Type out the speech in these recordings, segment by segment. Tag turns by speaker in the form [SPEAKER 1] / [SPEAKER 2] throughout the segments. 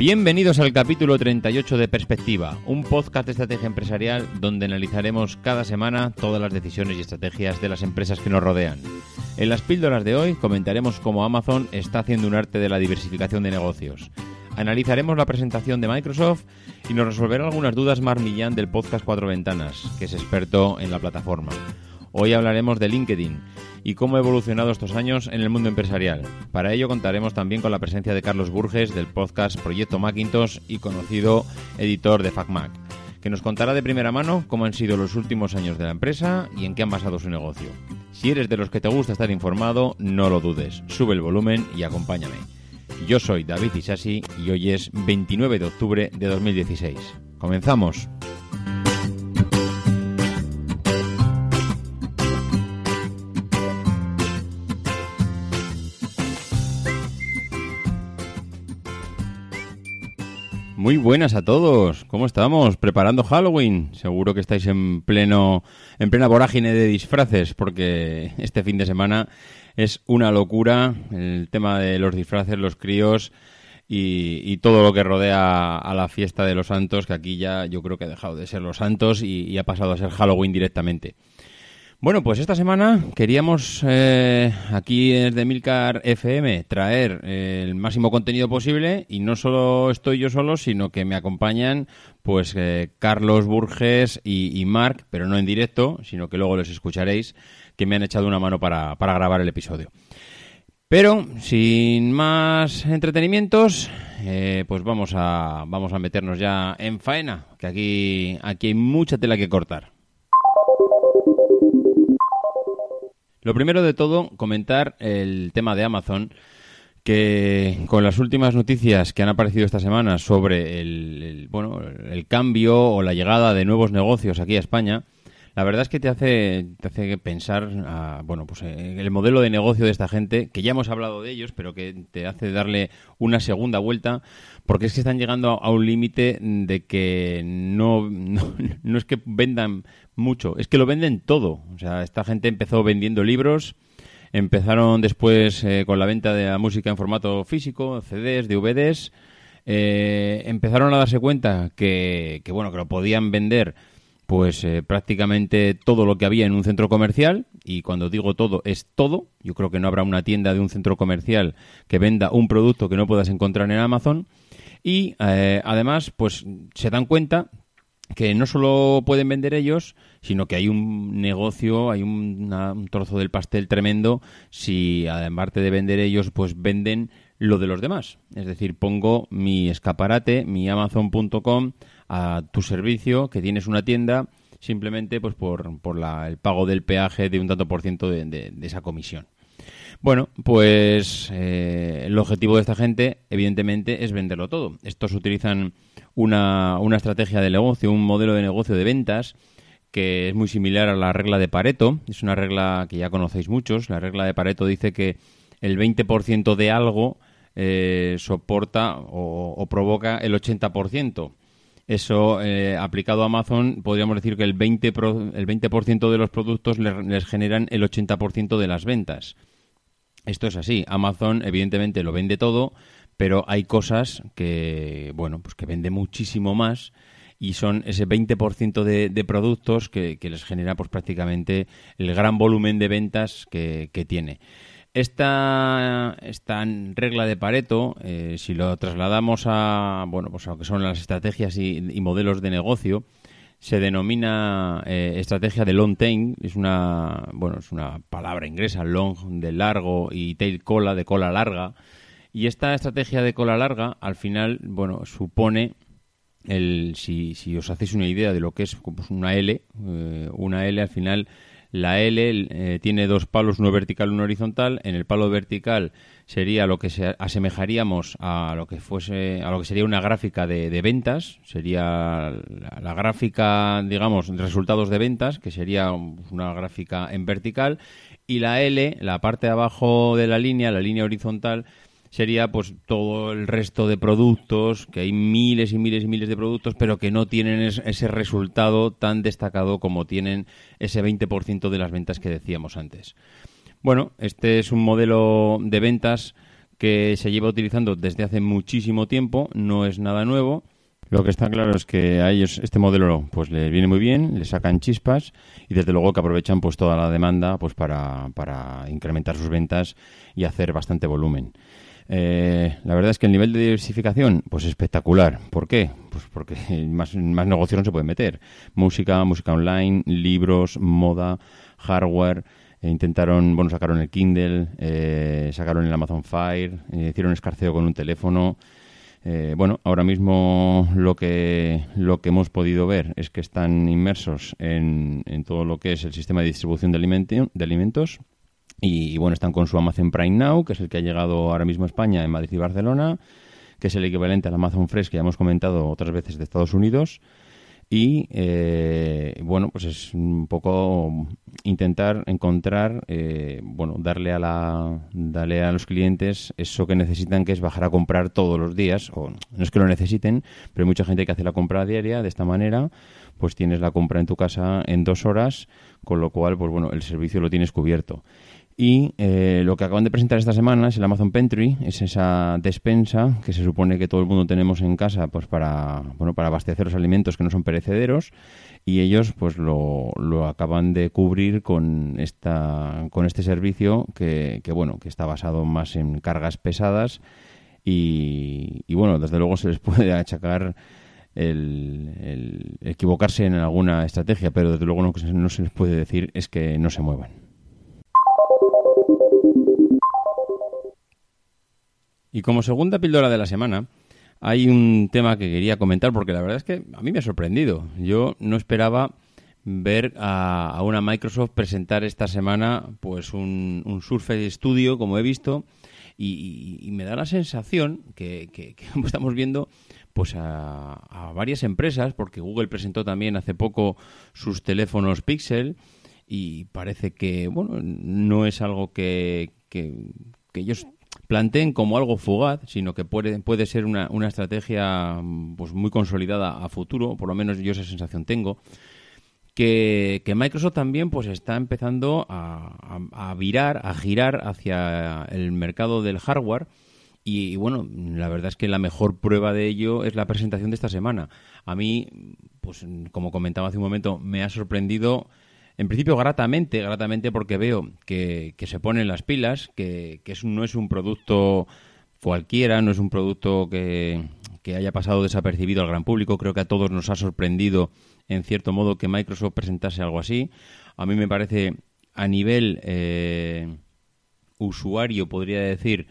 [SPEAKER 1] Bienvenidos al capítulo 38 de Perspectiva, un podcast de estrategia empresarial donde analizaremos cada semana todas las decisiones y estrategias de las empresas que nos rodean. En las píldoras de hoy comentaremos cómo Amazon está haciendo un arte de la diversificación de negocios. Analizaremos la presentación de Microsoft y nos resolverá algunas dudas Mar Millán del podcast Cuatro Ventanas, que es experto en la plataforma. Hoy hablaremos de LinkedIn y cómo ha evolucionado estos años en el mundo empresarial. Para ello contaremos también con la presencia de Carlos Burges del podcast Proyecto Macintosh y conocido editor de FacMac, que nos contará de primera mano cómo han sido los últimos años de la empresa y en qué han basado su negocio. Si eres de los que te gusta estar informado, no lo dudes, sube el volumen y acompáñame. Yo soy David Isasi y hoy es 29 de octubre de 2016. Comenzamos. Muy buenas a todos. ¿Cómo estamos? Preparando Halloween. Seguro que estáis en pleno en plena vorágine de disfraces porque este fin de semana es una locura el tema de los disfraces, los críos y, todo lo que rodea a la fiesta de los santos, que aquí ya yo creo que ha dejado de ser los santos y ha pasado a ser Halloween directamente. Bueno, pues esta semana queríamos eh, aquí desde Milcar FM traer eh, el máximo contenido posible y no solo estoy yo solo, sino que me acompañan pues eh, Carlos Burges y, y Marc, pero no en directo, sino que luego los escucharéis, que me han echado una mano para, para grabar el episodio. Pero sin más entretenimientos, pues vamos a, vamos a meternos ya en faena, que aquí, aquí hay mucha tela que cortar. Lo primero de todo, comentar el tema de Amazon, que con las últimas noticias que han aparecido esta semana sobre el, bueno, el cambio o la llegada de nuevos negocios aquí a España, la verdad es que te hace, te hace pensar bueno, pues eh, el modelo de negocio de esta gente, que ya hemos hablado de ellos, pero que te hace darle una segunda vuelta, porque es que están llegando a un límite de que no, no, es que vendan mucho, es que lo venden todo. O sea, esta gente empezó vendiendo libros, empezaron después eh, con la venta de la música en formato físico, CDs, DVDs. Eh, empezaron a darse cuenta que, que, bueno que lo podían vender pues eh, prácticamente todo lo que había en un centro comercial y cuando digo todo es todo yo creo que no habrá una tienda de un centro comercial que venda un producto que no puedas encontrar en Amazon y además pues se dan cuenta que no solo pueden vender ellos, sino que hay un negocio, hay un, trozo del pastel tremendo si además de vender ellos, pues venden lo de los demás. Es decir, pongo mi escaparate, mi amazon.com a tu servicio, que tienes una tienda, simplemente pues por, por la, el pago del peaje de un tanto por ciento de, de esa comisión. Bueno, pues eh, el objetivo de esta gente, evidentemente, es venderlo todo. Estos utilizan una, una estrategia de negocio, un modelo de negocio de ventas que es muy similar a la regla de Pareto. Es una regla que ya conocéis muchos. La regla de Pareto dice que el 20% de algo eh, soporta o, provoca el 80%. Eso, eh, aplicado a Amazon, podríamos decir que el 20%, el 20 de los productos les generan el 80% de las ventas. Esto es así. Amazon, evidentemente, lo vende todo, pero hay cosas que, bueno, pues que vende muchísimo más y son ese 20% de, de productos que, les genera pues prácticamente el gran volumen de ventas que, tiene. Esta, esta, regla de Pareto, eh, si lo trasladamos a, bueno, pues a lo que son las estrategias y modelos de negocio, se denomina eh, estrategia de long tail, es una, bueno, es una palabra inglesa, long de largo y tail cola de cola larga. Y esta estrategia de cola larga, al final, bueno, supone el, si, si os hacéis una idea de lo que es pues, una L, eh, una L al final la L eh, tiene dos palos, uno vertical uno horizontal. En el palo vertical sería lo que se asemejaríamos a lo que fuese, a lo que sería una gráfica de, ventas. Sería la, gráfica, digamos, resultados de ventas, que sería una gráfica en vertical. Y la L, la parte de abajo de la línea, la línea horizontal, sería pues todo el resto de productos, que hay miles y miles y miles de productos, pero que no tienen ese resultado tan destacado como tienen ese 20% de las ventas que decíamos antes. Bueno, este es un modelo de ventas que se lleva utilizando desde hace muchísimo tiempo, no es nada nuevo. Lo que está claro es que a ellos este modelo pues les viene muy bien, les sacan chispas y desde luego que aprovechan pues toda la demanda pues para, para incrementar sus ventas y hacer bastante volumen. Eh, la verdad es que el nivel de diversificación, pues espectacular. ¿Por qué? Pues porque más, más negocio no se puede meter. Música, música online, libros, moda, hardware. Eh, intentaron, bueno, sacaron el Kindle, eh, sacaron el Amazon Fire, hicieron escarceo con un teléfono. bueno, ahora mismo lo que, lo que hemos podido ver es que están inmersos en, en todo lo que es el sistema de distribución de alimentos y, bueno, están con su Amazon Prime Now, que es el que ha llegado ahora mismo a España, en Madrid y Barcelona, que es el equivalente al Amazon Fresh que ya hemos comentado otras veces de Estados Unidos. Y eh, bueno, pues es un poco intentar encontrar, eh, bueno, darle a la, darle a los clientes eso que necesitan, que es bajar a comprar todos los días. O no es que lo necesiten, pero hay mucha gente que hace la compra diaria de esta manera. Pues tienes la compra en tu casa en dos horas, con lo cual, pues bueno, el servicio lo tienes cubierto. Y eh, lo que acaban de presentar esta semana es el Amazon Pantry, es esa despensa que se supone que todo el mundo tenemos en casa pues para, bueno, para abastecer los alimentos que no son perecederos. Y ellos pues lo, lo acaban de cubrir con, esta, con este servicio que, que, bueno, que está basado más en cargas pesadas. Y, bueno, desde luego se les puede achacar el, equivocarse en alguna estrategia, pero desde luego no, no se les puede decir es que no se muevan. Y como segunda píldora de la semana, hay un tema que quería comentar porque la verdad es que a mí me ha sorprendido. Yo no esperaba ver a, una Microsoft presentar esta semana pues un, Surface Studio, como he visto, y, me da la sensación que, estamos viendo pues a, a, varias empresas, porque Google presentó también hace poco sus teléfonos Pixel y parece que bueno no es algo que ellos planteen como algo fugaz, sino que puede, puede ser una, una estrategia pues, muy consolidada a futuro, por lo menos yo esa sensación tengo. Que, Microsoft también pues está empezando a, a, virar, a girar hacia el mercado del hardware y, bueno, la verdad es que la mejor prueba de ello es la presentación de esta semana. A mí, pues como comentaba hace un momento, me ha sorprendido en principio gratamente, gratamente porque veo que, se ponen las pilas, que, que no es un producto cualquiera, no es un producto que, haya pasado desapercibido al gran público. Creo que a todos nos ha sorprendido, en cierto modo, que Microsoft presentase algo así. A mí me parece, a nivel eh, usuario, podría decir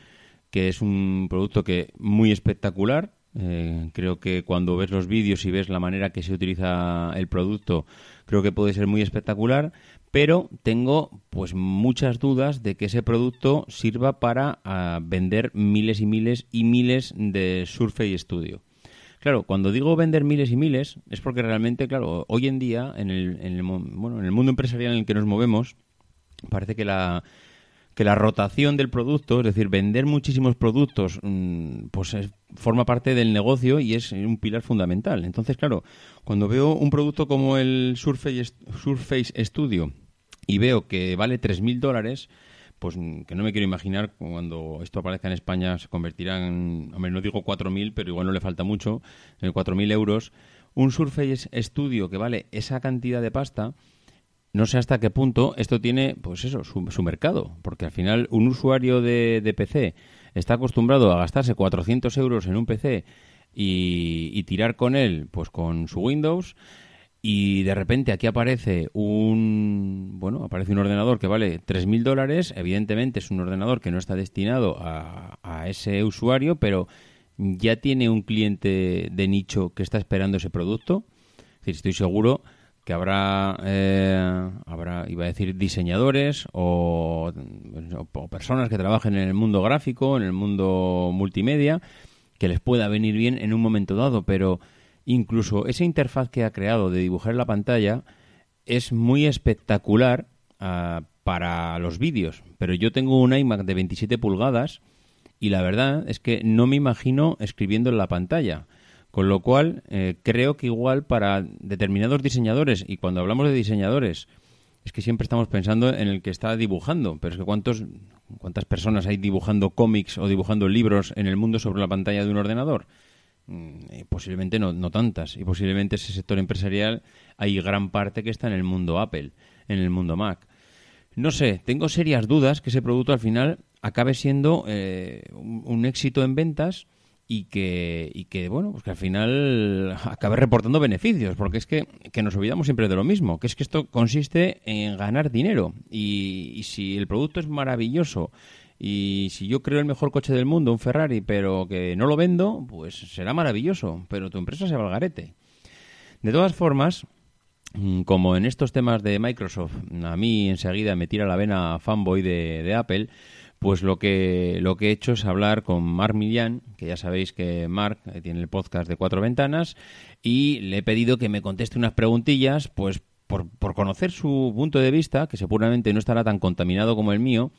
[SPEAKER 1] que es un producto que muy espectacular. Eh, creo que cuando ves los vídeos y ves la manera que se utiliza el producto, creo que puede ser muy espectacular, pero tengo pues muchas dudas de que ese producto sirva para ah, vender miles y miles y miles de Surface Studio. Claro, cuando digo vender miles y miles es porque realmente, claro, hoy en día en el, en el, bueno, en el mundo empresarial en el que nos movemos parece que la que la rotación del producto, es decir, vender muchísimos productos, mm, pues forma parte del negocio y es un pilar fundamental. Entonces, claro, cuando veo un producto como el Surface, Surface Studio y veo que vale 3.000 dólares, pues mm, que no me quiero imaginar cuando esto aparezca en España se convertirá en, hombre, no digo 4.000, pero igual no le falta mucho, 4.000 euros. Un Surface Studio que vale esa cantidad de pasta, no sé hasta qué punto esto tiene, pues eso, su, mercado, porque al final un usuario de, PC está acostumbrado a gastarse 400 euros en un PC y, tirar con él, pues con su Windows, y de repente aquí aparece un, bueno, aparece un ordenador que vale 3.000 dólares, evidentemente es un ordenador que no está destinado a, a ese usuario, pero ya tiene un cliente de nicho que está esperando ese producto. Estoy seguro que habrá, eh, habrá, iba a decir, diseñadores o, personas que trabajen en el mundo gráfico, en el mundo multimedia, que les pueda venir bien en un momento dado, pero incluso esa interfaz que ha creado de dibujar la pantalla es muy espectacular ah, para los vídeos. Pero yo tengo un iMac de 27 pulgadas y la verdad es que no me imagino escribiendo en la pantalla. Con lo cual, eh, creo que igual para determinados diseñadores, y cuando hablamos de diseñadores, es que siempre estamos pensando en el que está dibujando, pero es que ¿cuántos, ¿cuántas personas hay dibujando cómics o dibujando libros en el mundo sobre la pantalla de un ordenador? Mm, eh, posiblemente no, no tantas, y posiblemente ese sector empresarial hay gran parte que está en el mundo Apple, en el mundo Mac. No sé, tengo serias dudas que ese producto al final acabe siendo eh, un, éxito en ventas y que, y que bueno, pues que al final acabe reportando beneficios, porque es que, que, nos olvidamos siempre de lo mismo, que es que esto consiste en ganar dinero y, y, si el producto es maravilloso y si yo creo el mejor coche del mundo, un Ferrari, pero que no lo vendo, pues será maravilloso, pero tu empresa se va al garete. De todas formas, mm, como en estos temas de Microsoft, a mí enseguida me tira la vena fanboy de, de Apple, pues lo que, lo que he hecho es hablar con Marc Millán, que ya sabéis que Marc eh, tiene el podcast de Cuatro Ventanas, y le he pedido que me conteste unas preguntillas, pues por, por conocer su punto de vista, que seguramente no estará tan contaminado como el mío,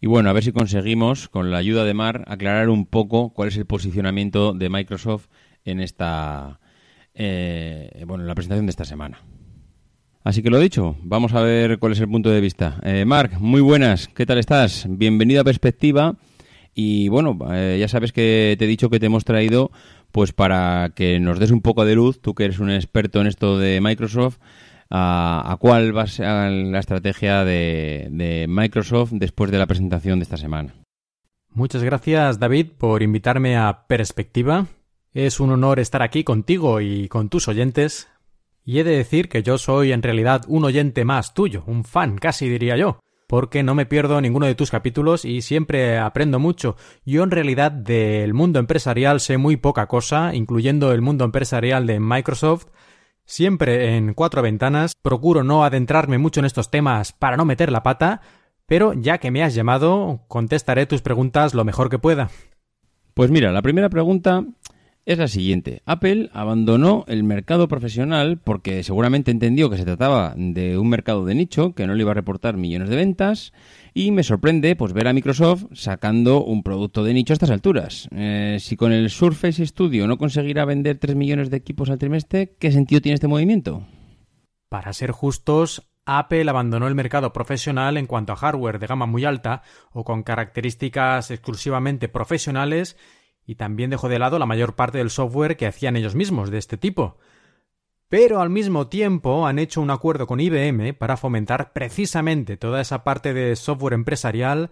[SPEAKER 1] y bueno, a ver si conseguimos, con la ayuda de Mar, aclarar un poco cuál es el posicionamiento de Microsoft en esta, eh, bueno, en la presentación de esta semana. Así que lo dicho, vamos a ver cuál es el punto de vista. Eh, Marc, muy buenas, ¿qué tal estás? Bienvenido a Perspectiva. Y bueno, eh, ya sabes que te he dicho que te hemos traído pues para que nos des un poco de luz, tú que eres un experto en esto de Microsoft, a, cuál va a ser la estrategia de, de Microsoft después de la presentación de esta semana.
[SPEAKER 2] Muchas gracias, David, por invitarme a Perspectiva. Es un honor estar aquí contigo y con tus oyentes y he de decir que yo soy en realidad un oyente más tuyo, un fan casi diría yo, porque no me pierdo ninguno de tus capítulos y siempre aprendo mucho. Yo en realidad del mundo empresarial sé muy poca cosa, incluyendo el mundo empresarial de Microsoft, Siempre en cuatro ventanas, procuro no adentrarme mucho en estos temas para no meter la pata, pero ya que me has llamado, contestaré tus preguntas lo mejor que pueda.
[SPEAKER 1] Pues mira, la primera pregunta es la siguiente. Apple abandonó el mercado profesional porque seguramente entendió que se trataba de un mercado de nicho que no le iba a reportar millones de ventas y me sorprende pues ver a Microsoft sacando un producto de nicho a estas alturas. Eh, si con el Surface Studio no conseguirá vender 3 millones de equipos al trimestre, ¿qué sentido tiene este movimiento?
[SPEAKER 2] Para ser justos, Apple abandonó el mercado profesional en cuanto a hardware de gama muy alta o con características exclusivamente profesionales y también dejó de lado la mayor parte del software que hacían ellos mismos de este tipo. Pero al mismo tiempo han hecho un acuerdo con IBM para fomentar precisamente toda esa parte de software empresarial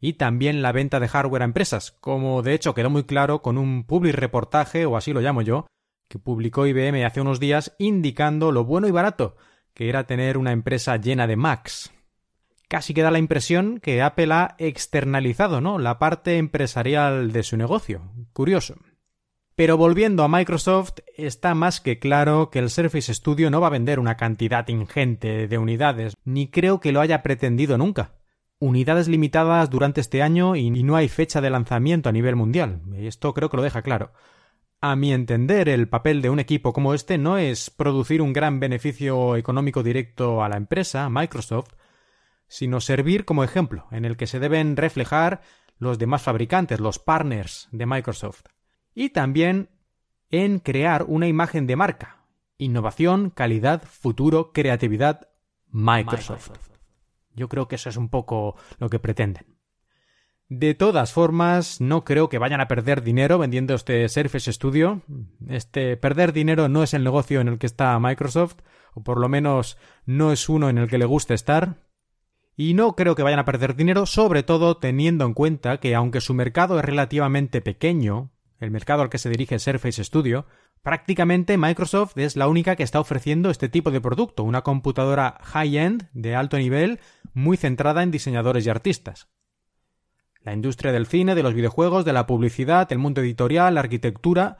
[SPEAKER 2] y también la venta de hardware a empresas, como de hecho quedó muy claro con un public reportaje, o así lo llamo yo, que publicó IBM hace unos días indicando lo bueno y barato que era tener una empresa llena de Macs casi queda la impresión que Apple ha externalizado, ¿no? La parte empresarial de su negocio. Curioso. Pero volviendo a Microsoft, está más que claro que el Surface Studio no va a vender una cantidad ingente de unidades, ni creo que lo haya pretendido nunca. Unidades limitadas durante este año y no hay fecha de lanzamiento a nivel mundial. Esto creo que lo deja claro. A mi entender, el papel de un equipo como este no es producir un gran beneficio económico directo a la empresa, Microsoft, sino servir como ejemplo en el que se deben reflejar los demás fabricantes, los partners de Microsoft. Y también en crear una imagen de marca. Innovación, calidad, futuro, creatividad, Microsoft. Yo creo que eso es un poco lo que pretenden. De todas formas, no creo que vayan a perder dinero vendiendo este Surface Studio. Este perder dinero no es el negocio en el que está Microsoft, o por lo menos no es uno en el que le guste estar. Y no creo que vayan a perder dinero, sobre todo teniendo en cuenta que aunque su mercado es relativamente pequeño, el mercado al que se dirige Surface Studio, prácticamente Microsoft es la única que está ofreciendo este tipo de producto, una computadora high-end de alto nivel muy centrada en diseñadores y artistas. La industria del cine, de los videojuegos, de la publicidad, el mundo editorial, la arquitectura.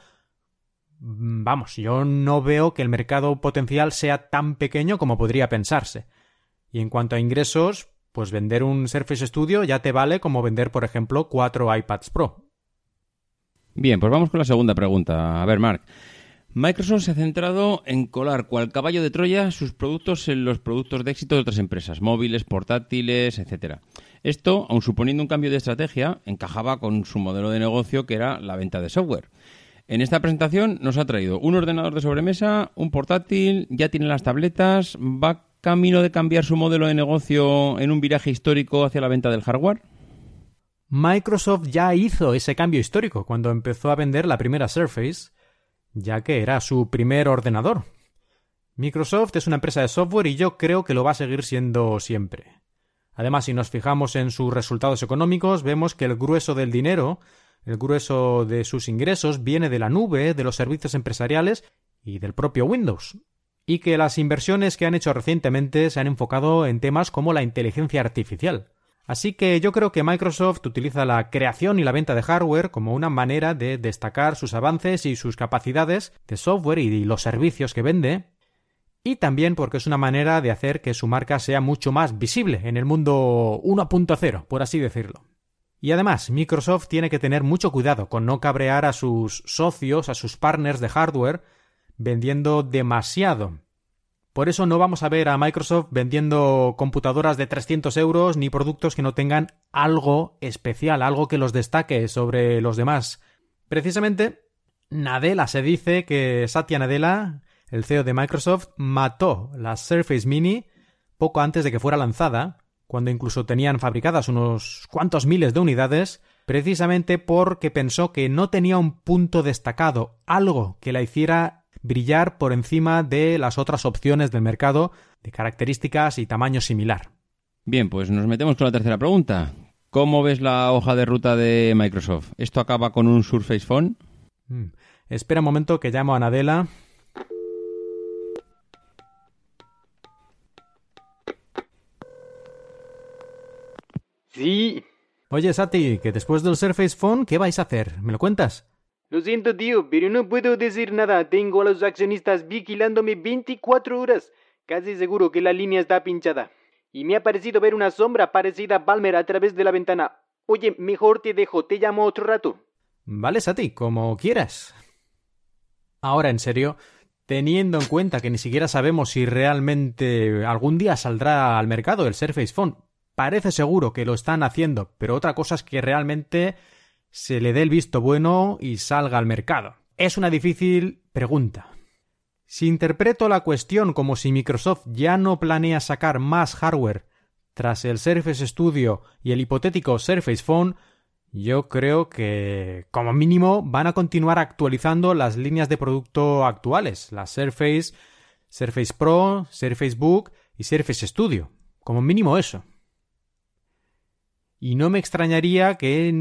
[SPEAKER 2] Mm, vamos, yo no veo que el mercado potencial sea tan pequeño como podría pensarse. Y en cuanto a ingresos, pues vender un Surface Studio ya te vale como vender, por ejemplo, cuatro iPads Pro.
[SPEAKER 1] Bien, pues vamos con la segunda pregunta. A ver, Mark. Microsoft se ha centrado en colar cual caballo de Troya sus productos en los productos de éxito de otras empresas, móviles, portátiles, etcétera. Esto, aun suponiendo un cambio de estrategia, encajaba con su modelo de negocio que era la venta de software. En esta presentación nos ha traído un ordenador de sobremesa, un portátil, ya tiene las tabletas, va camino de cambiar su modelo de negocio en un viraje histórico hacia la venta del hardware.
[SPEAKER 2] Microsoft ya hizo ese cambio histórico cuando empezó a vender la primera Surface ya que era su primer ordenador. Microsoft es una empresa de software y yo creo que lo va a seguir siendo siempre. Además, si nos fijamos en sus resultados económicos, vemos que el grueso del dinero, el grueso de sus ingresos, viene de la nube, de los servicios empresariales y del propio Windows. Y que las inversiones que han hecho recientemente se han enfocado en temas como la inteligencia artificial. Así que yo creo que Microsoft utiliza la creación y la venta de hardware como una manera de destacar sus avances y sus capacidades de software y los servicios que vende, y también porque es una manera de hacer que su marca sea mucho más visible en el mundo 1.0, por así decirlo. Y además, Microsoft tiene que tener mucho cuidado con no cabrear a sus socios, a sus partners de hardware, vendiendo demasiado por eso no vamos a ver a Microsoft vendiendo computadoras de 300 euros ni productos que no tengan algo especial, algo que los destaque sobre los demás. Precisamente, Nadella se dice que Satya Nadella, el CEO de Microsoft, mató la Surface Mini poco antes de que fuera lanzada, cuando incluso tenían fabricadas unos cuantos miles de unidades, precisamente porque pensó que no tenía un punto destacado, algo que la hiciera brillar por encima de las otras opciones del mercado de características y tamaño similar.
[SPEAKER 1] Bien, pues nos metemos con la tercera pregunta. ¿Cómo ves la hoja de ruta de Microsoft? ¿Esto acaba con un Surface Phone?
[SPEAKER 2] Mm, espera un momento que llamo a Nadella.
[SPEAKER 3] Sí.
[SPEAKER 2] Oye, Sati, que después del Surface Phone, ¿qué vais a hacer? ¿Me lo cuentas?
[SPEAKER 3] Lo siento, tío, pero no puedo decir nada. Tengo a los accionistas vigilándome 24 horas. Casi seguro que la línea está pinchada. Y me ha parecido ver una sombra parecida a Palmer a través de la ventana. Oye, mejor te dejo, te llamo otro rato.
[SPEAKER 2] Vale, Sati, como quieras. Ahora, en serio, teniendo en cuenta que ni siquiera sabemos si realmente algún día saldrá al mercado el Surface Phone, parece seguro que lo están haciendo, pero otra cosa es que realmente se le dé el visto bueno y salga al mercado? Es una difícil pregunta. Si interpreto la cuestión como si Microsoft ya no planea sacar más hardware tras el Surface Studio y el hipotético Surface Phone, yo creo que como mínimo van a continuar actualizando las líneas de producto actuales, la Surface, Surface Pro, Surface Book y Surface Studio. Como mínimo eso. Y no me extrañaría que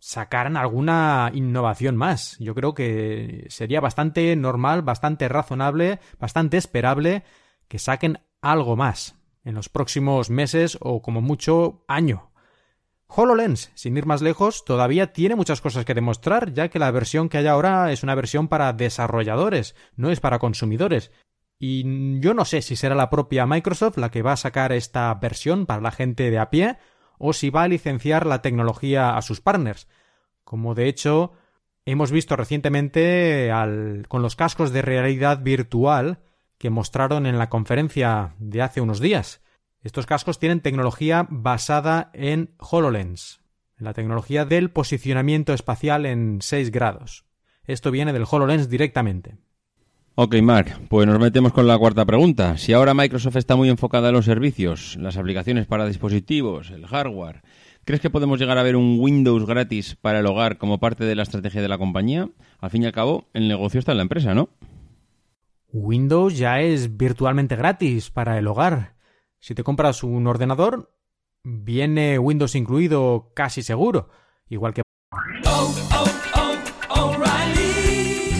[SPEAKER 2] sacaran alguna innovación más. Yo creo que sería bastante normal, bastante razonable, bastante esperable que saquen algo más en los próximos meses o como mucho año. HoloLens, sin ir más lejos, todavía tiene muchas cosas que demostrar, ya que la versión que hay ahora es una versión para desarrolladores, no es para consumidores. Y yo no sé si será la propia Microsoft la que va a sacar esta versión para la gente de a pie o si va a licenciar la tecnología a sus partners. Como de hecho hemos visto recientemente con los cascos de realidad virtual que mostraron en la conferencia de hace unos días. Estos cascos tienen tecnología basada en HoloLens, en la tecnología del posicionamiento espacial en 6 grados. Esto viene del HoloLens directamente.
[SPEAKER 1] Ok, Mark, pues nos metemos con la cuarta pregunta. Si ahora Microsoft está muy enfocada en los servicios, las aplicaciones para dispositivos, el hardware, ¿crees que podemos llegar a ver un Windows gratis para el hogar como parte de la estrategia de la compañía? Al fin y al cabo, el negocio está en la empresa, ¿no?
[SPEAKER 2] Windows ya es virtualmente gratis para el hogar. Si te compras un ordenador, viene Windows incluido casi seguro, igual que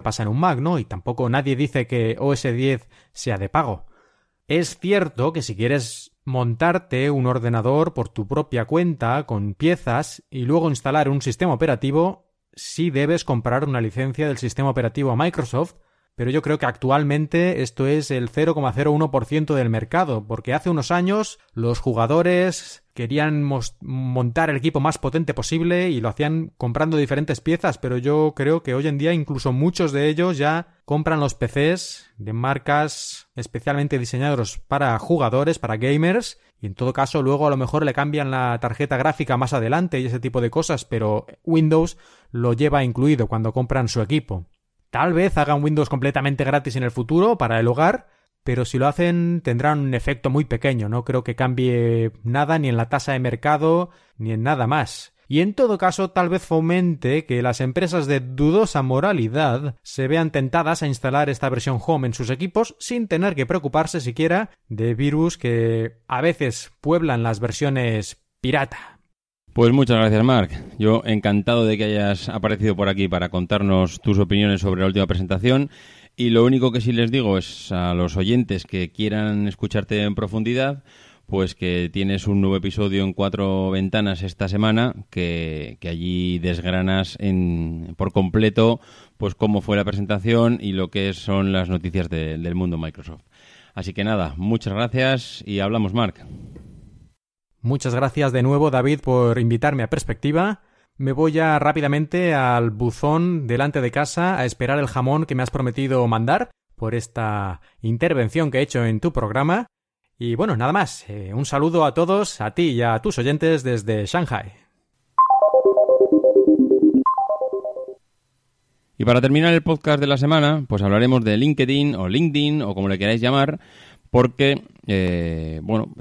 [SPEAKER 2] pasa en un Mac, ¿no? Y tampoco nadie dice que OS 10 sea de pago. Es cierto que si quieres montarte un ordenador por tu propia cuenta con piezas y luego instalar un sistema operativo, sí debes comprar una licencia del sistema operativo a Microsoft, pero yo creo que actualmente esto es el 0,01% del mercado, porque hace unos años los jugadores querían montar el equipo más potente posible y lo hacían comprando diferentes piezas, pero yo creo que hoy en día incluso muchos de ellos ya compran los PCs de marcas especialmente diseñados para jugadores, para gamers, y en todo caso luego a lo mejor le cambian la tarjeta gráfica más adelante y ese tipo de cosas, pero Windows lo lleva incluido cuando compran su equipo. Tal vez hagan Windows completamente gratis en el futuro para el hogar, pero si lo hacen tendrán un efecto muy pequeño, no creo que cambie nada ni en la tasa de mercado ni en nada más. Y en todo caso tal vez fomente que las empresas de dudosa moralidad se vean tentadas a instalar esta versión home en sus equipos sin tener que preocuparse siquiera de virus que a veces pueblan las versiones pirata.
[SPEAKER 1] Pues muchas gracias, Mark. Yo encantado de que hayas aparecido por aquí para contarnos tus opiniones sobre la última presentación. Y lo único que sí les digo es a los oyentes que quieran escucharte en profundidad, pues que tienes un nuevo episodio en cuatro ventanas esta semana, que, allí desgranas en, por completo pues cómo fue la presentación y lo que son las noticias de, del mundo Microsoft. Así que nada, muchas gracias y hablamos, Mark.
[SPEAKER 2] Muchas gracias de nuevo, David, por invitarme a Perspectiva. Me voy ya rápidamente al buzón delante de casa a esperar el jamón que me has prometido mandar por esta intervención que he hecho en tu programa. Y bueno, nada más. Eh, un saludo a todos, a ti y a tus oyentes desde Shanghai.
[SPEAKER 1] Y para terminar el podcast de la semana, pues hablaremos de LinkedIn o LinkedIn o como le queráis llamar, porque, eh, bueno,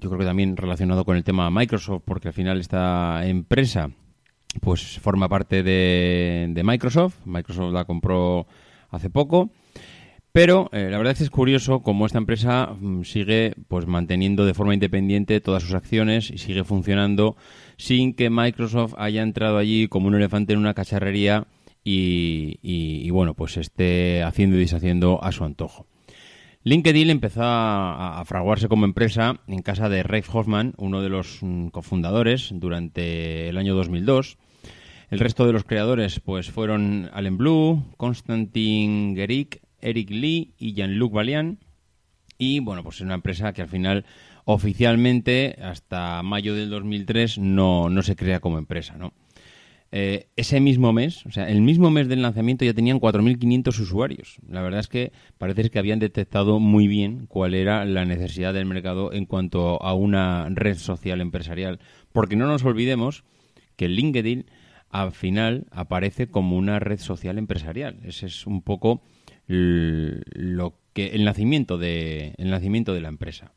[SPEAKER 1] yo creo que también relacionado con el tema Microsoft, porque al final esta empresa pues forma parte de, Microsoft, Microsoft la compró hace poco, pero eh, la verdad es que es curioso cómo esta empresa mm, sigue pues manteniendo de forma independiente todas sus acciones y sigue funcionando sin que Microsoft haya entrado allí como un elefante en una cacharrería y, y, bueno, pues esté haciendo y deshaciendo a su antojo. LinkedIn empezó a, fraguarse como empresa en casa de Reid Hoffman, uno de los mm, cofundadores, durante el año 2002. El resto de los creadores pues fueron Allen Blue, Konstantin Gerick, Eric Lee y Jean-Luc Valian. Y bueno, pues es una empresa que al final oficialmente hasta mayo del 2003 no, no se crea como empresa, ¿no? Eh, ese mismo mes, o sea, el mismo mes del lanzamiento ya tenían 4.500 usuarios. La verdad es que parece que habían detectado muy bien cuál era la necesidad del mercado en cuanto a una red social empresarial. Porque no nos olvidemos que LinkedIn al final aparece como una red social empresarial. Ese es un poco lo que el nacimiento de el nacimiento de la empresa.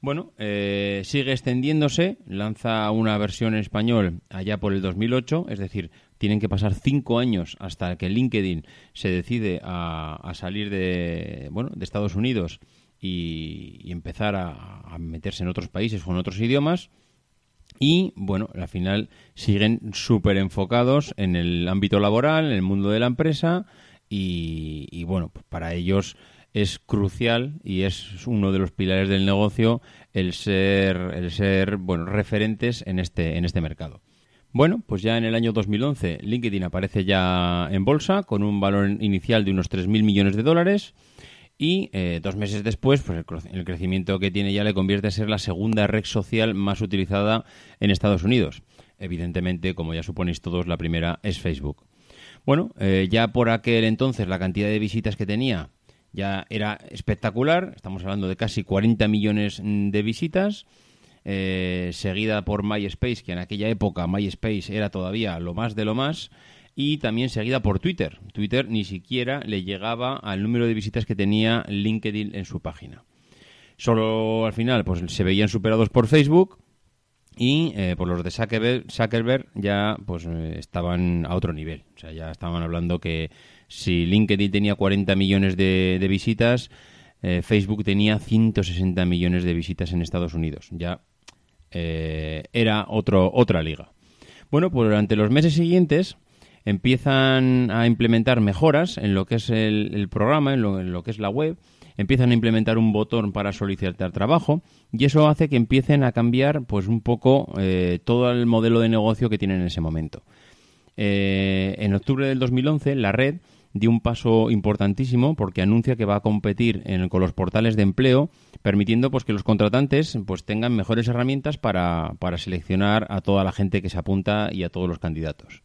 [SPEAKER 1] Bueno, eh, sigue extendiéndose, lanza una versión en español allá por el 2008, es decir, tienen que pasar cinco años hasta que LinkedIn se decide a, salir de, bueno, de Estados Unidos y, empezar a, meterse en otros países o en otros idiomas. Y bueno, al final siguen súper enfocados en el ámbito laboral, en el mundo de la empresa y, bueno, pues para ellos es crucial y es uno de los pilares del negocio el ser, el ser bueno, referentes en este, en este mercado. Bueno, pues ya en el año 2011 LinkedIn aparece ya en bolsa con un valor inicial de unos 3.000 millones de dólares y eh, dos meses después pues el, crecimiento que tiene ya le convierte a ser la segunda red social más utilizada en Estados Unidos. Evidentemente, como ya suponéis todos, la primera es Facebook. Bueno, eh, ya por aquel entonces la cantidad de visitas que tenía ya era espectacular, estamos hablando de casi 40 millones de visitas, eh, seguida por MySpace, que en aquella época MySpace era todavía lo más de lo más, y también seguida por Twitter. Twitter ni siquiera le llegaba al número de visitas que tenía LinkedIn en su página. Solo al final pues se veían superados por Facebook y eh, por los de Zuckerberg, ya pues eh, estaban a otro nivel. O sea, ya estaban hablando que si LinkedIn tenía 40 millones de, visitas, eh, Facebook tenía 160 millones de visitas en Estados Unidos. Ya era otro, otra liga. Bueno, pues durante los meses siguientes empiezan a implementar mejoras en lo que es el, programa, en lo que es la web, empiezan a implementar un botón para solicitar trabajo y eso hace que empiecen a cambiar pues un poco eh, todo el modelo de negocio que tienen en ese momento. Eh, en octubre del 2011 la red dio un paso importantísimo porque anuncia que va a competir con los portales de empleo, permitiendo pues que los contratantes pues tengan mejores herramientas para, para seleccionar a toda la gente que se apunta y a todos los candidatos.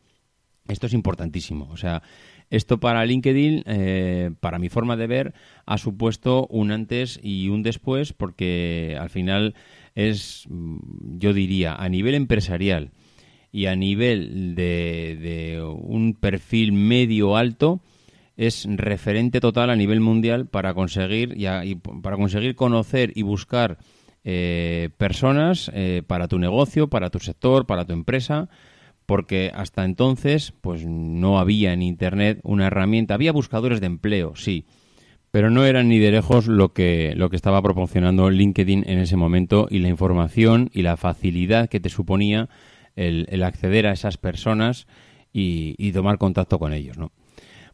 [SPEAKER 1] Esto es importantísimo. O sea, esto para LinkedIn, eh, para mi forma de ver, ha supuesto un antes y un después porque al final es, mm, yo diría, a nivel empresarial y a nivel de, un perfil medio alto, es referente total a nivel mundial para conseguir y, para conseguir conocer y buscar eh, personas eh, para tu negocio, para tu sector, para tu empresa porque hasta entonces pues no había en internet una herramienta, había buscadores de empleo, sí, pero no eran ni de lejos lo que lo que estaba proporcionando LinkedIn en ese momento y la información y la facilidad que te suponía el, acceder a esas personas y, y tomar contacto con ellos, ¿no?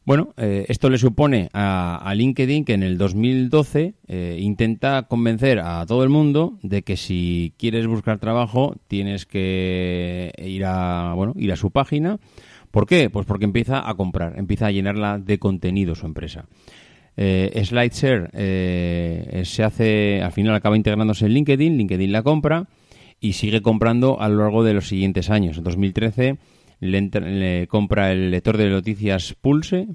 [SPEAKER 1] Bueno, eh, esto le supone a, LinkedIn que en el 2012 eh, intenta convencer a todo el mundo de que si quieres buscar trabajo tienes que ir a, bueno, ir a su página. ¿Por qué? Pues porque empieza a comprar, empieza a llenarla de contenido su empresa. Eh, SlideShare eh, se hace, al final acaba integrándose en LinkedIn, LinkedIn la compra y sigue comprando a lo largo de los siguientes años. En 2013 le, compra el lector de noticias Pulse,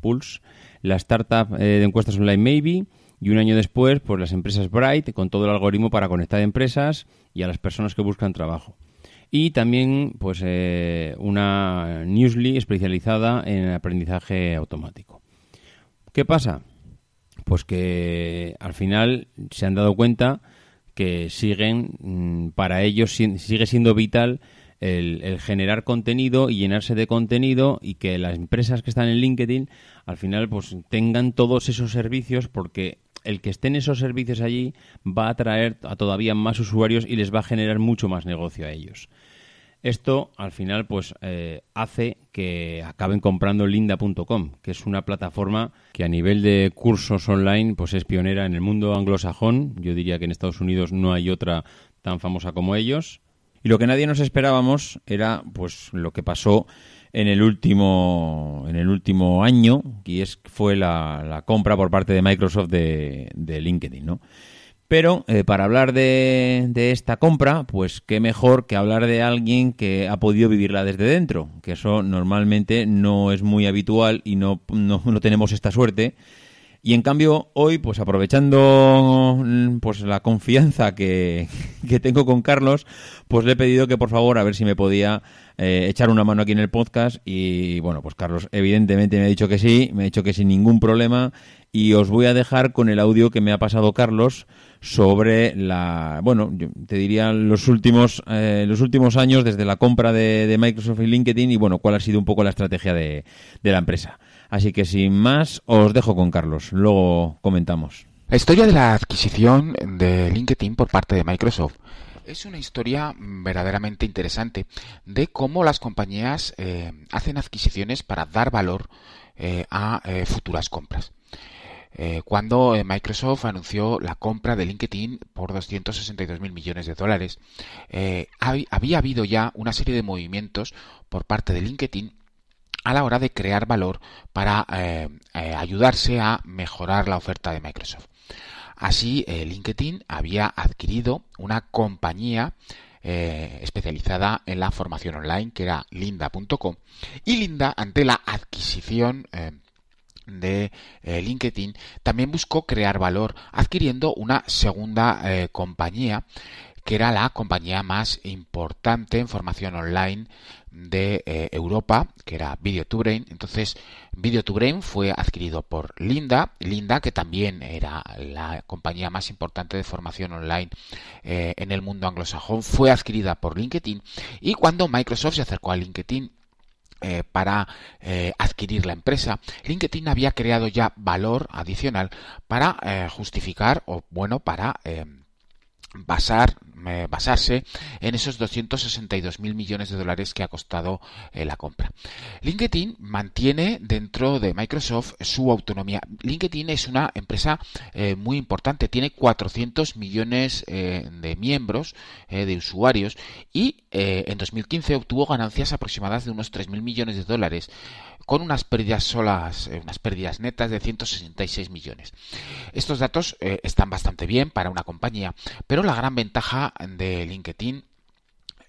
[SPEAKER 1] Pulse, la startup eh, de encuestas online Maybe y un año después, pues las empresas Bright con todo el algoritmo para conectar empresas y a las personas que buscan trabajo. Y también, pues, eh, una newsly especializada en aprendizaje automático. ¿Qué pasa? Pues que al final se han dado cuenta que siguen, mm, para ellos sigue siendo vital el, generar contenido y llenarse de contenido y que las empresas que están en LinkedIn al final pues tengan todos esos servicios porque el que estén esos servicios allí va a atraer a todavía más usuarios y les va a generar mucho más negocio a ellos. Esto al final pues eh, hace que acaben comprando linda.com, que es una plataforma que a nivel de cursos online pues es pionera en el mundo anglosajón. Yo diría que en Estados Unidos no hay otra tan famosa como ellos y lo que nadie nos esperábamos era pues lo que pasó en el último en el último año, y es fue la, compra por parte de Microsoft de, LinkedIn, ¿no? Pero eh, para hablar de, esta compra, pues qué mejor que hablar de alguien que ha podido vivirla desde dentro, que eso normalmente no es muy habitual y no, no, no tenemos esta suerte. Y en cambio, hoy, pues aprovechando pues la confianza que, tengo con Carlos, pues le he pedido que por favor a ver si me podía eh, echar una mano aquí en el podcast. Y bueno, pues Carlos evidentemente me ha dicho que sí, me ha dicho que sin ningún problema. Y os voy a dejar con el audio que me ha pasado Carlos sobre la, bueno, yo te diría los últimos, eh, los últimos años desde la compra de, de, Microsoft y LinkedIn y bueno, cuál ha sido un poco la estrategia de, de la empresa. Así que sin más, os dejo con Carlos. Luego comentamos.
[SPEAKER 4] La historia de la adquisición de LinkedIn por parte de Microsoft es una historia verdaderamente interesante de cómo las compañías eh, hacen adquisiciones para dar valor eh, a eh, futuras compras. cuando Microsoft anunció la compra de LinkedIn por 262 mil millones de dólares, había habido ya una serie de movimientos por parte de LinkedIn a la hora de crear valor para eh, eh, ayudarse a mejorar la oferta de Microsoft. Así, eh, LinkedIn había adquirido una compañía especializada en la formación online que era linda.com y Linda ante la adquisición de LinkedIn también buscó crear valor adquiriendo una segunda compañía que era la compañía más importante en formación online de eh, Europa, que era Video to Brain. Entonces, Video to Brain fue adquirido por Linda, Linda que también era la compañía más importante de formación online eh, en el mundo anglosajón, fue adquirida por LinkedIn y cuando Microsoft se acercó a LinkedIn eh, para adquirir la empresa, LinkedIn había creado ya valor adicional para justificar o bueno para basar, basarse en esos 262 mil millones de dólares que ha costado eh, la compra. LinkedIn mantiene dentro de Microsoft su autonomía. LinkedIn es una empresa eh, muy importante, tiene 400 millones eh, de miembros, de usuarios, y en 2015 obtuvo ganancias aproximadas de unos 3 mil millones de dólares con unas pérdidas solas, eh, unas pérdidas netas de 166 millones. Estos datos eh, están bastante bien para una compañía, pero la gran ventaja de LinkedIn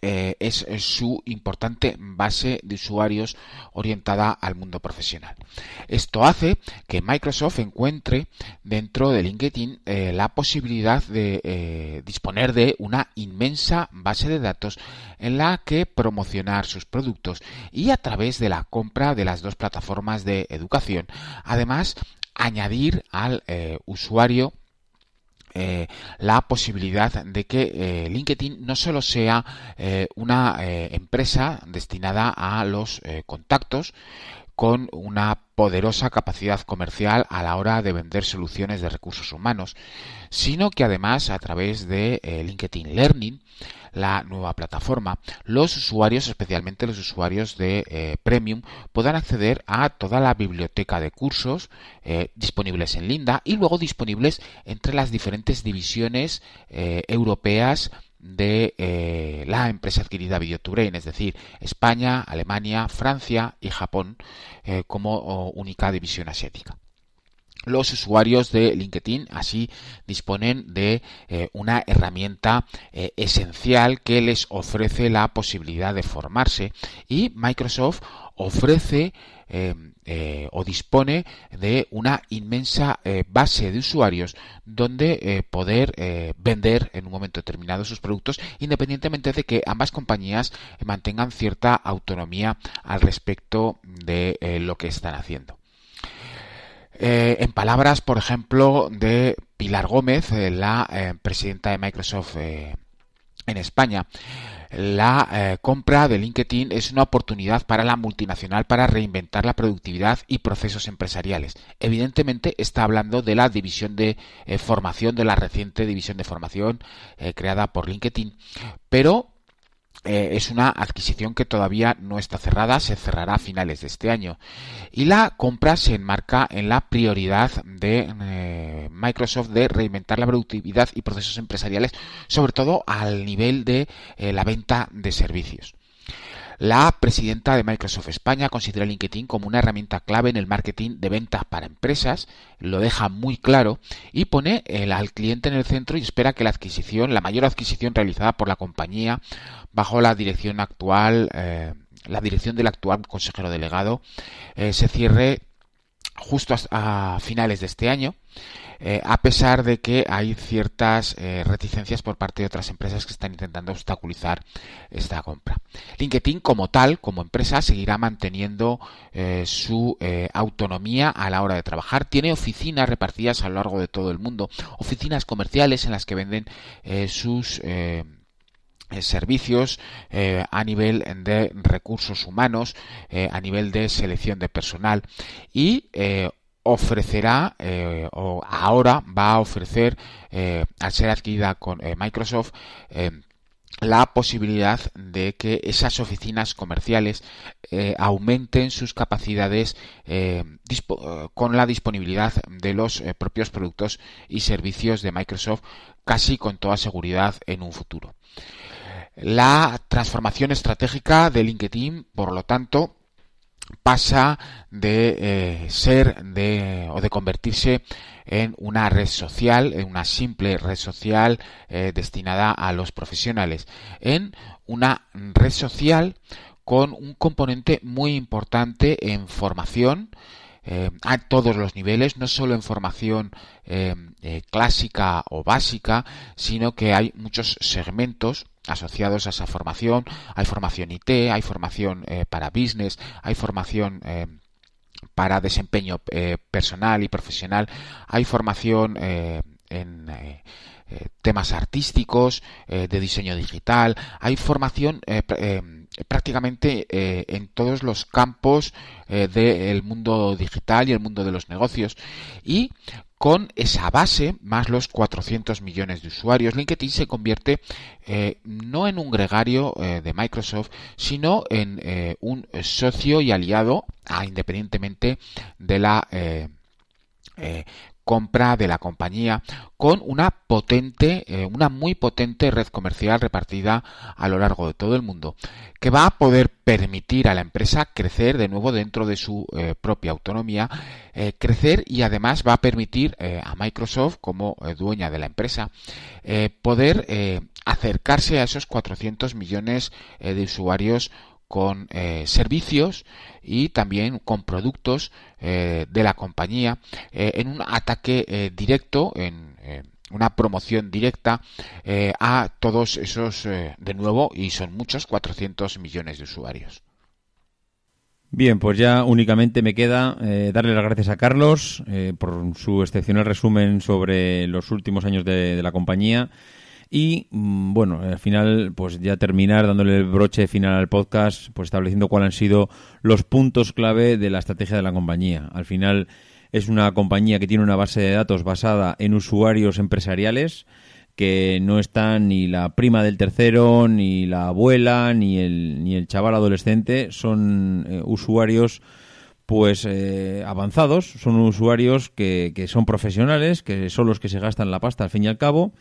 [SPEAKER 4] eh, es su importante base de usuarios orientada al mundo profesional. Esto hace que Microsoft encuentre dentro de LinkedIn eh, la posibilidad de eh, disponer de una inmensa base de datos en la que promocionar sus productos y a través de la compra de las dos plataformas de educación, además añadir al usuario eh, la posibilidad de que eh, LinkedIn no solo sea eh, una empresa destinada a los contactos, con una poderosa capacidad comercial a la hora de vender soluciones de recursos humanos, sino que además a través de LinkedIn Learning la nueva plataforma, los usuarios, especialmente los usuarios de eh, Premium, podrán acceder a toda la biblioteca de cursos eh, disponibles en Linda y luego disponibles entre las diferentes divisiones eh, europeas de la empresa adquirida Videotubrain, es decir, España, Alemania, Francia y Japón como única división asiática. Los usuarios de LinkedIn así disponen de eh, una herramienta eh, esencial que les ofrece la posibilidad de formarse y Microsoft ofrece eh, o dispone de una inmensa base de usuarios donde poder vender en un momento determinado sus productos independientemente de que ambas compañías mantengan cierta autonomía al respecto de lo que están haciendo. Eh, en palabras, por ejemplo, de Pilar Gómez, eh, la eh, presidenta de Microsoft en España, la compra de LinkedIn es una oportunidad para la multinacional para reinventar la productividad y procesos empresariales. Evidentemente está hablando de la división de formación, de la reciente división de formación creada por LinkedIn, pero eh, es una adquisición que todavía no está cerrada, se cerrará a finales de este año. Y la compra se enmarca en la prioridad de eh, Microsoft de reinventar la productividad y procesos empresariales, sobre todo al nivel de eh, la venta de servicios. La presidenta de Microsoft España considera LinkedIn como una herramienta clave en el marketing de ventas para empresas, lo deja muy claro y pone al cliente en el centro y espera que la adquisición, la mayor adquisición realizada por la compañía bajo la dirección actual, eh, la dirección del actual consejero delegado, eh, se cierre justo a finales de este año eh, a pesar de que hay ciertas eh, reticencias por parte de otras empresas que están intentando obstaculizar esta compra. LinkedIn como tal, como empresa, seguirá manteniendo eh, su autonomía a la hora de trabajar. Tiene oficinas repartidas a lo largo de todo el mundo, oficinas comerciales en las que venden sus servicios a nivel de recursos humanos, a nivel de selección de personal y ofrecerá eh, o ahora va a ofrecer eh, al ser adquirida con eh, Microsoft la posibilidad de que esas oficinas comerciales aumenten sus capacidades con la disponibilidad de los propios productos y servicios de Microsoft casi con toda seguridad en un futuro. La transformación estratégica de LinkedIn, por lo tanto, pasa de eh, ser de, o de convertirse en una red social, en una simple red social eh, destinada a los profesionales, en una red social con un componente muy importante en formación, eh, a todos los niveles, no solo en formación eh, eh, clásica o básica, sino que hay muchos segmentos asociados a esa formación. Hay formación IT, hay formación para business, hay formación para desempeño personal y profesional, hay formación en temas artísticos, de diseño digital, hay formación prácticamente eh, en todos los campos eh, del mundo digital y el mundo de los negocios. Y con esa base, más los 400 millones de usuarios, LinkedIn se convierte eh, no en un gregario de Microsoft, sino en un socio y aliado, ah, independientemente de la compra de la compañía con una potente, eh, una muy potente red comercial repartida a lo largo de todo el mundo, que va a poder permitir a la empresa crecer de nuevo dentro de su eh, propia autonomía, eh, crecer y además va a permitir a Microsoft como dueña de la empresa poder acercarse a esos 400 millones de usuarios con eh, servicios y también con productos eh, de la compañía eh, en un ataque directo, en una promoción directa a todos esos, de nuevo, y son muchos, 400 millones de usuarios.
[SPEAKER 1] Bien, pues ya únicamente me queda darle las gracias a Carlos por su excepcional resumen sobre los últimos años de la compañía y mm, bueno, al final, pues ya terminar dándole el broche final al podcast, pues estableciendo cuáles han sido los puntos clave de la estrategia de la compañía. Al final es una compañía que tiene una base de datos basada en usuarios empresariales que no están ni la prima del tercero, ni la abuela, ni el, ni el chaval adolescente, son eh, usuarios pues eh, avanzados, son usuarios que, que son profesionales, que son los que se gastan la pasta al fin y al cabo,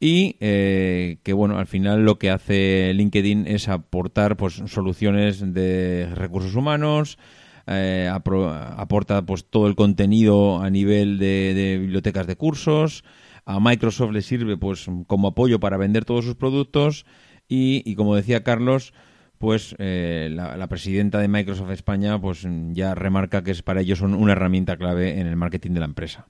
[SPEAKER 1] y eh, que bueno al final lo que hace LinkedIn es aportar pues soluciones de recursos humanos eh, aporta pues todo el contenido a nivel de, bibliotecas de cursos. A Microsoft le sirve pues como apoyo para vender todos sus productos y, como decía Carlos pues eh, la, la, presidenta de Microsoft España pues ya remarca que es para ellos son una herramienta clave en el marketing de la empresa.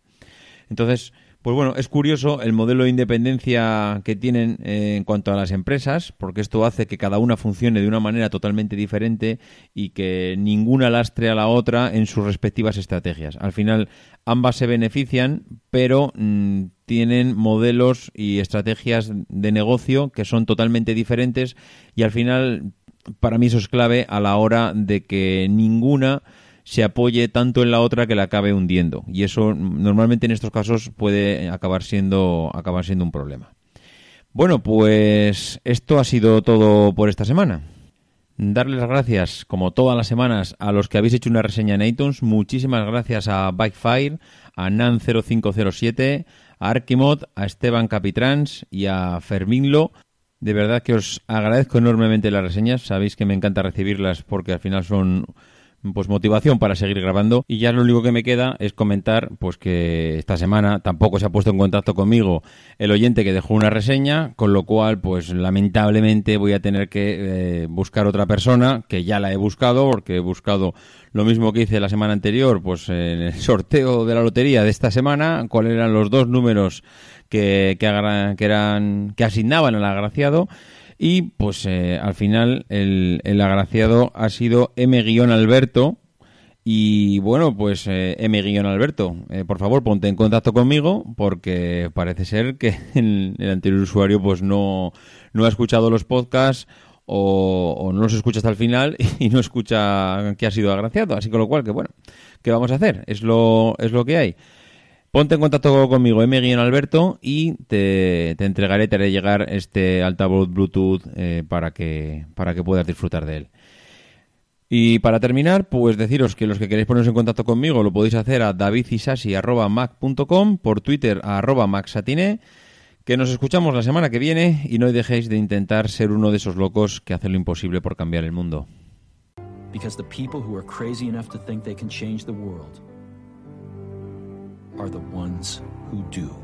[SPEAKER 1] Entonces pues bueno, es curioso el modelo de independencia que tienen eh, en cuanto a las empresas, porque esto hace que cada una funcione de una manera totalmente diferente y que ninguna lastre a la otra en sus respectivas estrategias. Al final, ambas se benefician, pero mm, tienen modelos y estrategias de negocio que son totalmente diferentes y al final, para mí eso es clave a la hora de que ninguna se apoye tanto en la otra que la acabe hundiendo. Y eso normalmente en estos casos puede acabar siendo, acabar siendo un problema. Bueno, pues esto ha sido todo por esta semana. Darles las gracias, como todas las semanas, a los que habéis hecho una reseña en iTunes. Muchísimas gracias a Bikefire, a Nan0507, a Archimod, a Esteban Capitrans y a Ferminlo. De verdad que os agradezco enormemente las reseñas. Sabéis que me encanta recibirlas porque al final son pues motivación para seguir grabando. Y ya lo único que me queda es comentar pues que esta semana tampoco se ha puesto en contacto conmigo el oyente que dejó una reseña con lo cual pues lamentablemente voy a tener que eh, buscar otra persona que ya la he buscado porque he buscado lo mismo que hice la semana anterior pues en el sorteo de la lotería de esta semana cuáles eran los dos números que, que, que eran que asignaban al agraciado y pues eh, al final el, el, agraciado ha sido M-Alberto. Y bueno, pues eh, M-Alberto, eh, por favor ponte en contacto conmigo porque parece ser que el, anterior usuario pues no, no ha escuchado los podcasts o, o, no los escucha hasta el final y no escucha que ha sido agraciado. Así con lo cual, que bueno, ¿qué vamos a hacer? Es lo, es lo que hay. Ponte en contacto conmigo, M. Alberto, y te, entregaré, te haré llegar este altavoz Bluetooth eh, para, que, para que puedas disfrutar de él. Y para terminar, pues deciros que los que queréis poneros en contacto conmigo lo podéis hacer a davidisasi.mac.com, por Twitter a arroba maxatine, que nos escuchamos la semana que viene y no dejéis de intentar ser uno de esos locos que hacen lo imposible por cambiar el mundo. are the ones who do.